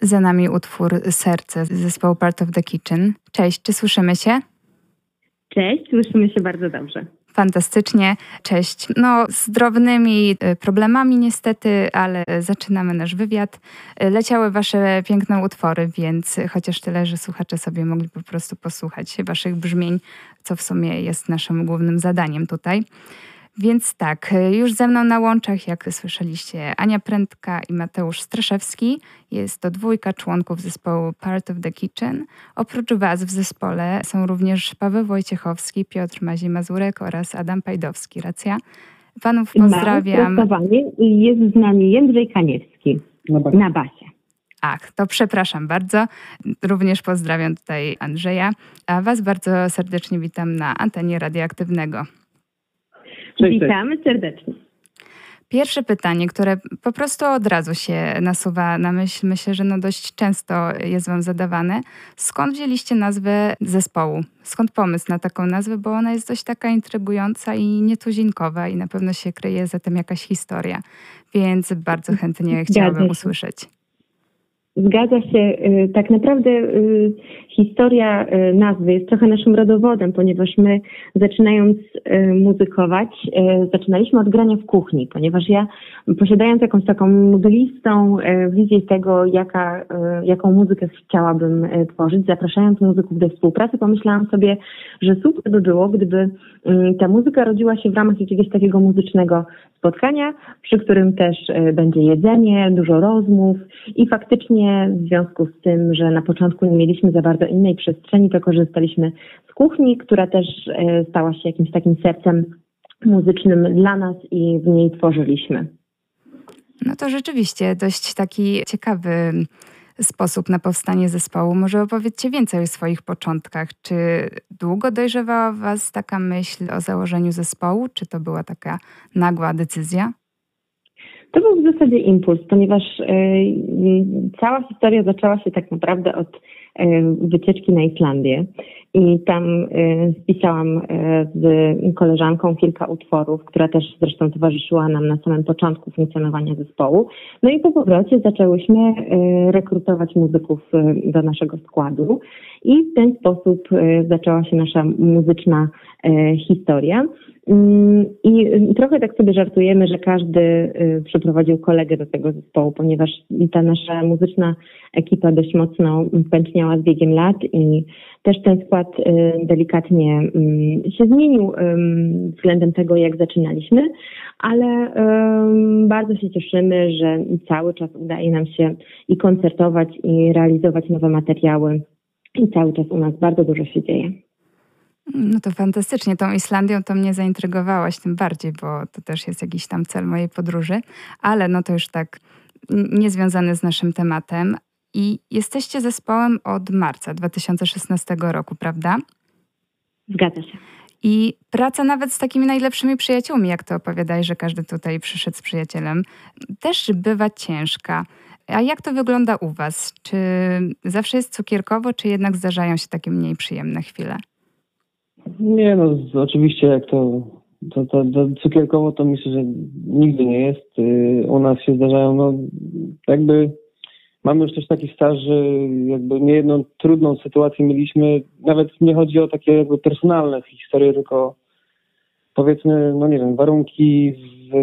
Za nami utwór Serce z zespołu Part of the Kitchen. Cześć, czy słyszymy się? Cześć, słyszymy się bardzo dobrze. Fantastycznie, cześć. No, z drobnymi y, problemami niestety, ale zaczynamy nasz wywiad. Y, leciały wasze piękne utwory, więc chociaż tyle, że słuchacze sobie mogli po prostu posłuchać waszych brzmień, co w sumie jest naszym głównym zadaniem tutaj. Więc tak, już ze mną na łączach, jak słyszeliście, Ania Prędka i Mateusz Straszewski. Jest to dwójka członków zespołu Part of the Kitchen. Oprócz Was w zespole są również Paweł Wojciechowski, Piotr Mazi-Mazurek oraz Adam Pajdowski. Racja? Panów pozdrawiam. I jest z nami Jędrzej Kaniewski na basie. Na basie. Ach, to przepraszam bardzo. Również pozdrawiam tutaj Andrzeja, a Was bardzo serdecznie witam na antenie radioaktywnego. Cześć, Witamy cześć. serdecznie. Pierwsze pytanie, które po prostu od razu się nasuwa na myśl, myślę, że no dość często jest Wam zadawane. Skąd wzięliście nazwę zespołu? Skąd pomysł na taką nazwę? Bo ona jest dość taka intrygująca i nietuzinkowa i na pewno się kryje za tym jakaś historia. Więc bardzo chętnie chciałabym usłyszeć. Zgadza się. Y, tak naprawdę y, historia y, nazwy jest trochę naszym rodowodem, ponieważ my zaczynając muzykować, zaczynaliśmy od grania w kuchni, ponieważ ja posiadając jakąś taką mglistą wizję tego, jaka, jaką muzykę chciałabym tworzyć, zapraszając muzyków do współpracy, pomyślałam sobie, że super by było, gdyby ta muzyka rodziła się w ramach jakiegoś takiego muzycznego spotkania, przy którym też będzie jedzenie, dużo rozmów i faktycznie w związku z tym, że na początku nie mieliśmy za bardzo innej przestrzeni, to korzystaliśmy z kuchni, która też e, stała się jakimś takim sercem muzycznym dla nas i w niej tworzyliśmy. No to rzeczywiście dość taki ciekawy sposób na powstanie zespołu. Może opowiedzcie więcej o swoich początkach. Czy długo dojrzewała Was taka myśl o założeniu zespołu? Czy to była taka nagła decyzja? To był w zasadzie impuls, ponieważ e, cała historia zaczęła się tak naprawdę od e, wycieczki na Islandię i tam spisałam z koleżanką kilka utworów, która też zresztą towarzyszyła nam na samym początku funkcjonowania zespołu. No i po powrocie zaczęłyśmy rekrutować muzyków do naszego składu i w ten sposób zaczęła się nasza muzyczna historia. Mm, I trochę tak sobie żartujemy, że każdy y, przeprowadził kolegę do tego zespołu, ponieważ ta nasza muzyczna ekipa dość mocno pęczniała z biegiem lat i też ten skład y, delikatnie mm, się zmienił względem tego, jak zaczynaliśmy, ale bardzo się cieszymy, że cały czas udaje nam się i koncertować, i realizować nowe materiały i cały czas u nas bardzo dużo się dzieje. No to fantastycznie. Tą Islandią to mnie zaintrygowałaś tym bardziej, bo to też jest jakiś tam cel mojej podróży, ale no to już tak niezwiązane z naszym tematem. I jesteście zespołem od marca 2016 roku, prawda? Zgadza się. I praca nawet z takimi najlepszymi przyjaciółmi, jak to opowiadaj, że każdy tutaj przyszedł z przyjacielem, też bywa ciężka. A jak to wygląda u Was? Czy zawsze jest cukierkowo, czy jednak zdarzają się takie mniej przyjemne chwile? Nie, no oczywiście jak to, to, to, to cukierkowo to myślę, że nigdy nie jest. Y, u nas się zdarzają, no jakby mamy już też taki staż, że jakby niejedną trudną sytuację mieliśmy. Nawet nie chodzi o takie jakby personalne historie, tylko powiedzmy, no nie wiem, warunki w,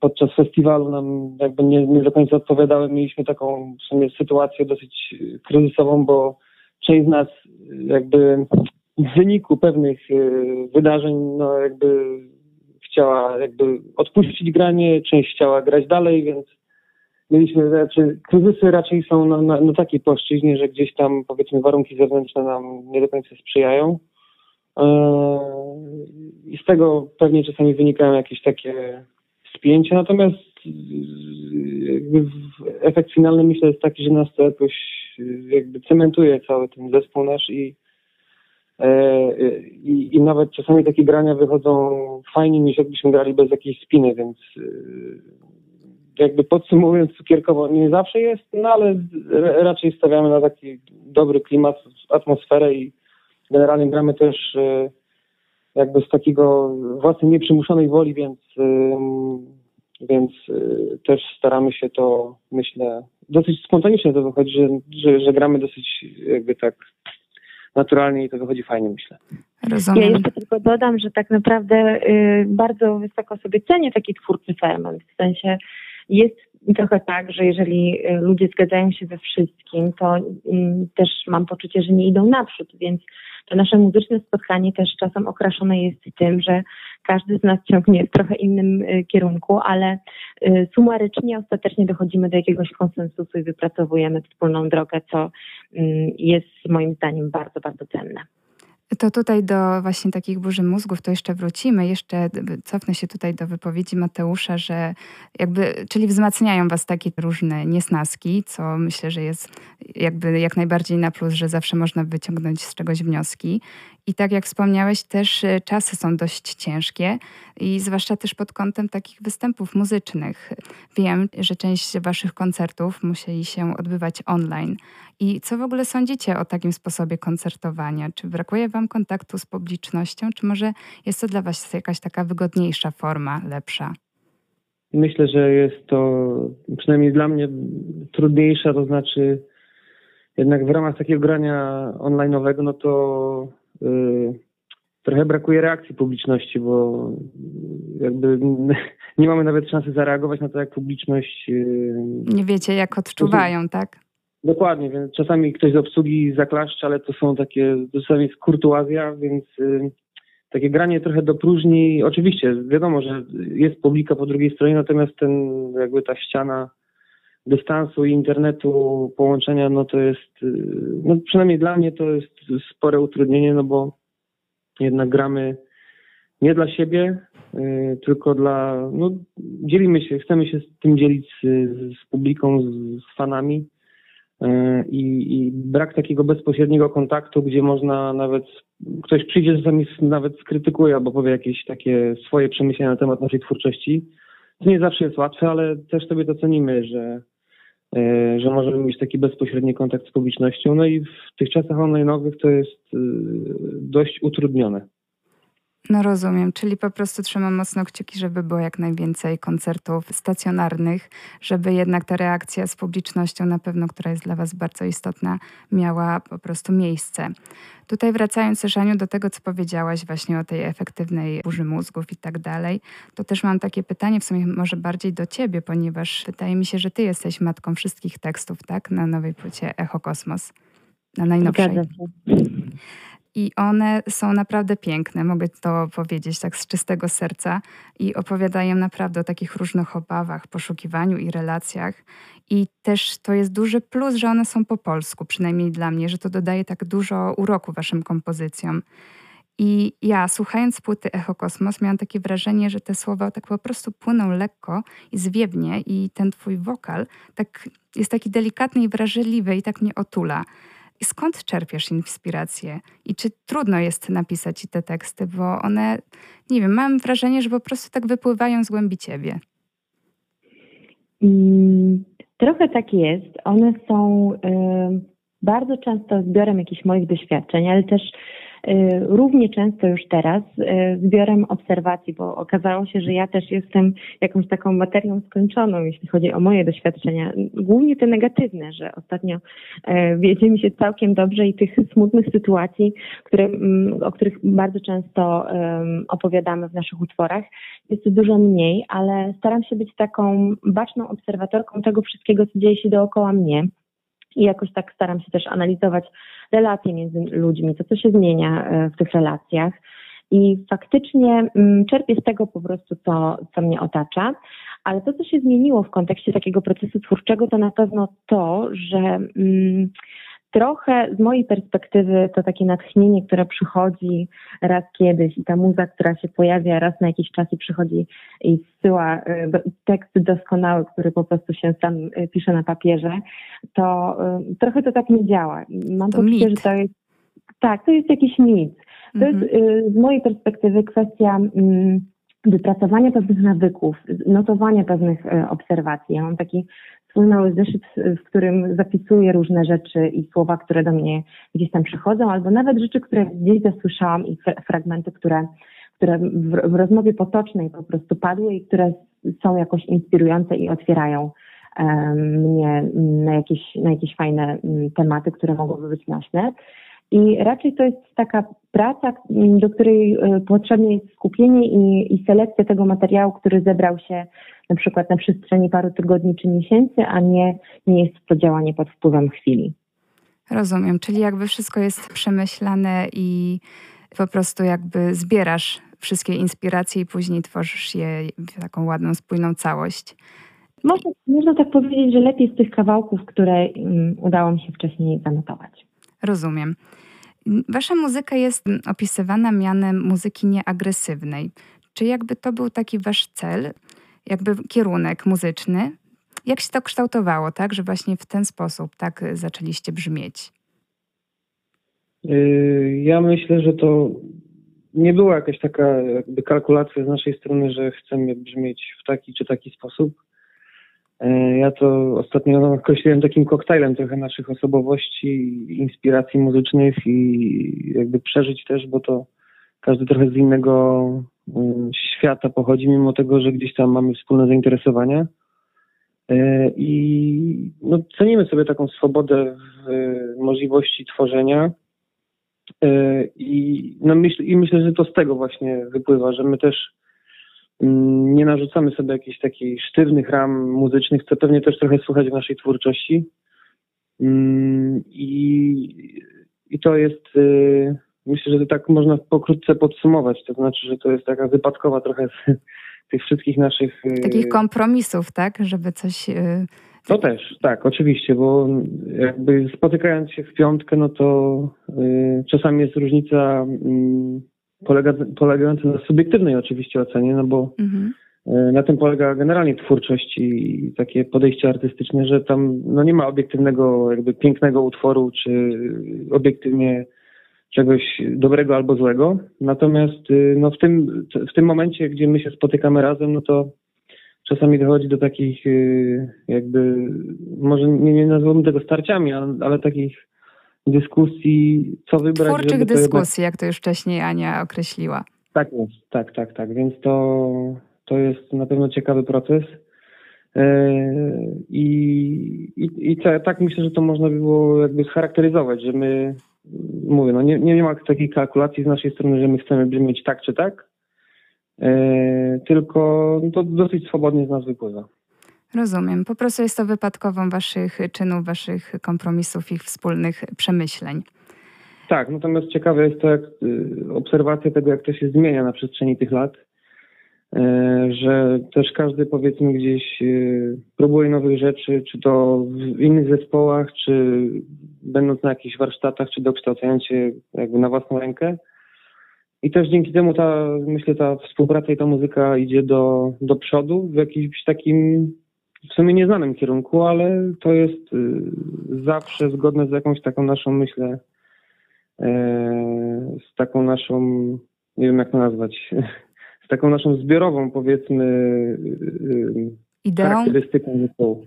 podczas festiwalu nam jakby nie, nie do końca odpowiadały. Mieliśmy taką w sumie sytuację dosyć kryzysową, bo część z nas jakby w wyniku pewnych e, wydarzeń, no jakby chciała jakby odpuścić granie, część chciała grać dalej, więc mieliśmy raczej, kryzysy raczej są na, na, na takiej płaszczyźnie, że gdzieś tam powiedzmy warunki zewnętrzne nam nie do końca sprzyjają. E, I z tego pewnie czasami wynikają jakieś takie spięcia, natomiast jakby efekt finalny myślę jest taki, że nas to jakoś jakby cementuje cały ten zespół nasz i E, I, I, nawet czasami takie grania wychodzą fajniej niż jakbyśmy grali bez jakiejś spiny, więc e, jakby podsumowując cukierkowo nie zawsze jest, no ale raczej stawiamy na taki dobry klimat, atmosferę i generalnie gramy też e, jakby z takiego własnej nieprzymuszonej woli, więc więc y, też staramy się to, myślę, dosyć spontanicznie to wychodzi, że, że, że gramy dosyć jakby tak naturalnie i to wychodzi fajnie, myślę. Rozumiem. Ja jeszcze tylko dodam, że tak naprawdę y, bardzo wysoko sobie cenię taki twórczy ferment. W sensie jest trochę tak, że jeżeli y, ludzie zgadzają się we wszystkim, to y, też mam poczucie, że nie idą naprzód, więc to nasze muzyczne spotkanie też czasem okraszone jest tym, że każdy z nas ciągnie w trochę innym y, kierunku, ale y, sumarycznie ostatecznie dochodzimy do jakiegoś konsensusu i wypracowujemy wspólną drogę, co mm, jest moim zdaniem bardzo, bardzo cenne. To tutaj do właśnie takich burzy mózgów to jeszcze wrócimy. Jeszcze cofnę się tutaj do wypowiedzi Mateusza, że jakby, czyli wzmacniają was takie różne niesnaski, co myślę, że jest jakby jak najbardziej na plus, że zawsze można wyciągnąć z czegoś wnioski. I tak jak wspomniałeś, też y, czasy są dość ciężkie i zwłaszcza też pod kątem takich występów muzycznych. Wiem, że część waszych koncertów musieli się odbywać online. I co w ogóle sądzicie o takim sposobie koncertowania? Czy brakuje wam kontaktu z publicznością, czy może jest to dla was jakaś taka wygodniejsza forma, lepsza? Myślę, że jest to przynajmniej dla mnie trudniejsza, to znaczy jednak w ramach takiego grania online'owego, no to yy, trochę brakuje reakcji publiczności, bo jakby nie mamy nawet szansy zareagować na to, jak publiczność. Yy, nie wiecie, jak odczuwają, tak? Dokładnie, więc czasami ktoś z obsługi zaklaszcza, ale to są takie, czasami jest kurtuazja, więc yy, takie granie trochę do próżni. Oczywiście, wiadomo, że jest publika po drugiej stronie, natomiast ten, jakby ta ściana dystansu i internetu, połączenia, no to jest, y, no przynajmniej dla mnie to jest spore utrudnienie, no bo jednak gramy nie dla siebie, y, tylko dla, no dzielimy się, chcemy się z tym dzielić z, z publiką, z, z fanami y, i, i, brak takiego bezpośredniego kontaktu, gdzie można nawet, ktoś przyjdzie czasami nawet skrytykuje albo powie jakieś takie swoje przemyślenia na temat naszej twórczości. To nie zawsze jest łatwe, ale też sobie to cenimy, że E, że możemy mieć taki bezpośredni kontakt z publicznością. No i w tych czasach online'owych to jest e, dość utrudnione. No rozumiem, czyli po prostu trzymam mocno kciuki, żeby było jak najwięcej koncertów stacjonarnych, żeby jednak ta reakcja z publicznością, na pewno, która jest dla Was bardzo istotna, miała po prostu miejsce. Tutaj wracając też, do tego, co powiedziałaś właśnie o tej efektywnej burzy mózgów i tak dalej, to też mam takie pytanie, w sumie może bardziej do Ciebie, ponieważ wydaje mi się, że Ty jesteś matką wszystkich tekstów, tak? Na nowej płycie Echo Kosmos. Na najnowszej. I one są naprawdę piękne, mogę to powiedzieć tak z czystego serca. I opowiadają naprawdę o takich różnych obawach, poszukiwaniu i relacjach. I też to jest duży plus, że one są po polsku, przynajmniej dla mnie, że to dodaje tak dużo uroku waszym kompozycjom. I ja, słuchając płyty Echo Kosmos, miałam takie wrażenie, że te słowa tak po prostu płyną lekko i zwiewnie, i ten twój wokal tak, jest taki delikatny i wrażliwy i tak mnie otula. Skąd czerpiesz inspirację i czy trudno jest napisać te teksty, bo one, nie wiem, mam wrażenie, że po prostu tak wypływają z głębi ciebie. Mm, trochę tak jest. One są y, bardzo często zbiorem jakichś moich doświadczeń, ale też równie często już teraz y, zbiorem obserwacji, bo okazało się, że ja też jestem jakąś taką materią skończoną, jeśli chodzi o moje doświadczenia. Głównie te negatywne, że ostatnio y, wiedzie mi się całkiem dobrze i tych smutnych sytuacji, które, mm, o których bardzo często opowiadamy w naszych utworach, jest dużo mniej, ale staram się być taką baczną obserwatorką tego wszystkiego, co dzieje się dookoła mnie i jakoś tak staram się też analizować relacje między ludźmi, to co się zmienia e, w tych relacjach. I faktycznie mm, czerpię z tego po prostu, co, co mnie otacza. Ale to, co się zmieniło w kontekście takiego procesu twórczego, to na pewno to, że mm, trochę z mojej perspektywy to takie natchnienie, które przychodzi raz kiedyś i ta muza, która się pojawia raz na jakiś czas i przychodzi i wsyła y, tekst doskonały, który po prostu się sam y, pisze na papierze, to y, trochę to tak nie działa. Mam to poczucie, że to jest tak, to jest jakiś mit. To jest mhm. z mojej perspektywy kwestia mm, wypracowania pewnych nawyków, notowania pewnych obserwacji. Ja mam taki swój mały zeszyt, w którym zapisuję różne rzeczy i słowa, które do mnie gdzieś tam przychodzą, albo nawet rzeczy, które gdzieś zasłyszałam i fragmenty, które, które w, w rozmowie potocznej po prostu padły i które są jakoś inspirujące i otwierają mnie na jakieś, na jakieś fajne mm, tematy, które mogłyby być nośne. I raczej to jest taka praca, mm, do której e, potrzebne jest skupienie i, i selekcja tego materiału, który zebrał się na przykład na przestrzeni paru tygodni czy miesięcy, a nie, nie jest to działanie pod wpływem chwili. Rozumiem, czyli jakby wszystko jest przemyślane i po prostu jakby zbierasz wszystkie inspiracje i później tworzysz je w taką ładną, spójną całość. Można, można tak powiedzieć, że lepiej z tych kawałków, które um, udało mi się wcześniej zanotować. Rozumiem. Wasza muzyka jest opisywana mianem muzyki nieagresywnej. Czy jakby to był taki wasz cel, jakby kierunek muzyczny? Jak się to kształtowało, tak, że właśnie w ten sposób tak zaczęliście brzmieć? Y, ja myślę, że to nie była jakaś taka jakby kalkulacja z naszej strony, że chcemy brzmieć w taki czy taki sposób. E, ja to ostatnio określiłem takim koktajlem trochę naszych osobowości, inspiracji muzycznych i jakby przeżyć też, bo to każdy trochę z innego mm, świata pochodzi, mimo tego, że gdzieś tam mamy wspólne zainteresowania. E, I no, cenimy sobie taką swobodę w możliwości tworzenia. E, I, no myśl, I myślę, że to z tego właśnie wypływa, że my też nie narzucamy sobie jakichś takich sztywnych ram muzycznych, co pewnie też trochę słychać w naszej twórczości. Mm, I, i to jest, e, myślę, że to tak można pokrótce podsumować. To znaczy, że to jest taka wypadkowa trochę z tych wszystkich naszych. Takich kompromisów, tak? Żeby coś to też, tak, oczywiście, bo jakby spotykając się w piątkę, no to y, czasami jest różnica y, polega, polegająca na subiektywnej oczywiście ocenie, no bo mhm. y, na tym polega generalnie twórczość i takie podejście artystyczne, że tam no nie ma obiektywnego jakby pięknego utworu, czy obiektywnie czegoś dobrego albo złego. Natomiast y, no w, tym, w tym momencie, gdzie my się spotykamy razem, no to czasami dochodzi do takich y, jakby, może nie, nie nazwałbym tego starciami, ale, ale takich dyskusji, co wybrać. Twórczych dyskusji, jak to już wcześniej Ania określiła. Tak jest, tak, tak, tak. Więc to, to jest na pewno ciekawy proces. E, I, i, i tak myślę, że to można by było jakby scharakteryzować, że my, mówię, no nie, nie ma takiej kalkulacji z naszej strony, że my chcemy brzmieć tak czy tak, E, tylko to dosyć swobodnie z nas wypływa. Rozumiem. Po prostu jest to wypadkową waszych czynów, waszych kompromisów, ich wspólnych przemyśleń. Tak, natomiast ciekawe jest to, jak y, obserwacja tego, jak to się zmienia na przestrzeni tych lat, e, że też każdy powiedzmy gdzieś y, próbuje nowych rzeczy, czy to w innych zespołach, czy będąc na jakichś warsztatach, czy dokształcając się jakby na własną rękę. I też dzięki temu ta, myślę, ta współpraca i ta muzyka idzie do, do przodu w jakimś takim w sumie nieznanym kierunku, ale to jest y, zawsze zgodne z jakąś taką naszą, myślę, e, z taką naszą, nie wiem jak to nazwać, z taką naszą zbiorową, powiedzmy, y, Ideą? charakterystyką zespołu.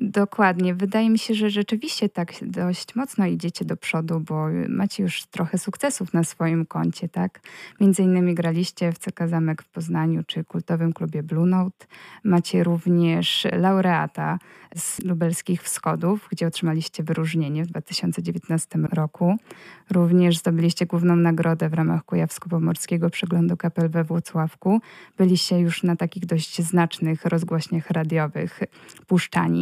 Dokładnie. Wydaje mi się, że rzeczywiście tak dość mocno idziecie do przodu, bo macie już trochę sukcesów na swoim koncie, tak? Między innymi graliście w CK Zamek w Poznaniu czy kultowym klubie Blue Note. Macie również laureata z lubelskich wschodów, gdzie otrzymaliście wyróżnienie w 2019 roku. Również zdobyliście główną nagrodę w ramach Kujawsko-Pomorskiego Przeglądu Kapel we Włocławku. Byliście już na takich dość znacznych rozgłośniach radiowych puszczani.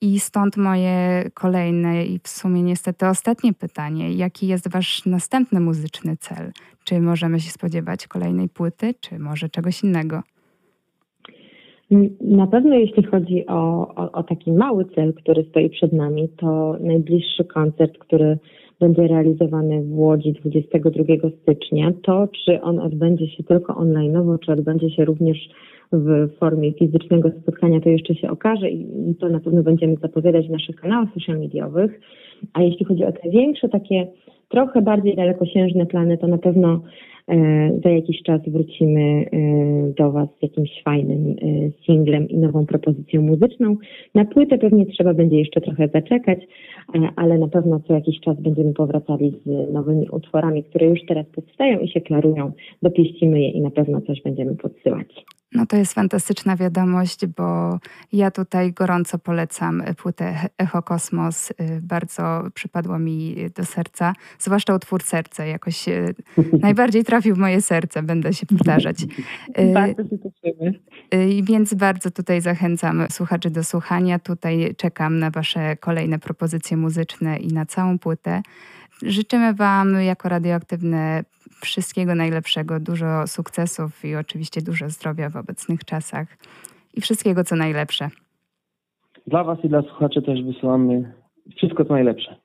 I stąd moje kolejne i w sumie niestety ostatnie pytanie. Jaki jest wasz następny muzyczny cel? Czy możemy się spodziewać kolejnej płyty, czy może czegoś innego? Na pewno jeśli chodzi o, o, o, taki mały cel, który stoi przed nami, to najbliższy koncert, który będzie realizowany w Łodzi 22 stycznia. To, czy on odbędzie się tylko online, czy odbędzie się również w formie fizycznego spotkania, to jeszcze się okaże i to na pewno będziemy zapowiadać w naszych kanałach social mediowych. A jeśli chodzi o te większe, takie trochę bardziej dalekosiężne plany, to na pewno e, za jakiś czas wrócimy e, do Was z jakimś fajnym e, singlem i nową propozycją muzyczną. Na płytę pewnie trzeba będzie jeszcze trochę zaczekać, ale na pewno co jakiś czas będziemy powracali z nowymi utworami, które już teraz powstają i się klarują. Dopieścimy je i na pewno coś będziemy podsyłać. No to jest fantastyczna wiadomość, bo ja tutaj gorąco polecam płytę Echo Kosmos. Bardzo przypadło mi do serca, zwłaszcza utwór Serce. Jakoś e, najbardziej trafił w moje serce, będę się powtarzać. E, bardzo się cieszymy. Więc bardzo tutaj zachęcam słuchaczy do słuchania. Tutaj czekam na wasze kolejne propozycje muzyczne i na całą płytę. Życzymy Wam jako radioaktywne wszystkiego najlepszego, dużo sukcesów i oczywiście dużo zdrowia w obecnych czasach i wszystkiego co najlepsze. Dla Was i dla słuchaczy też wysyłamy wszystko co najlepsze.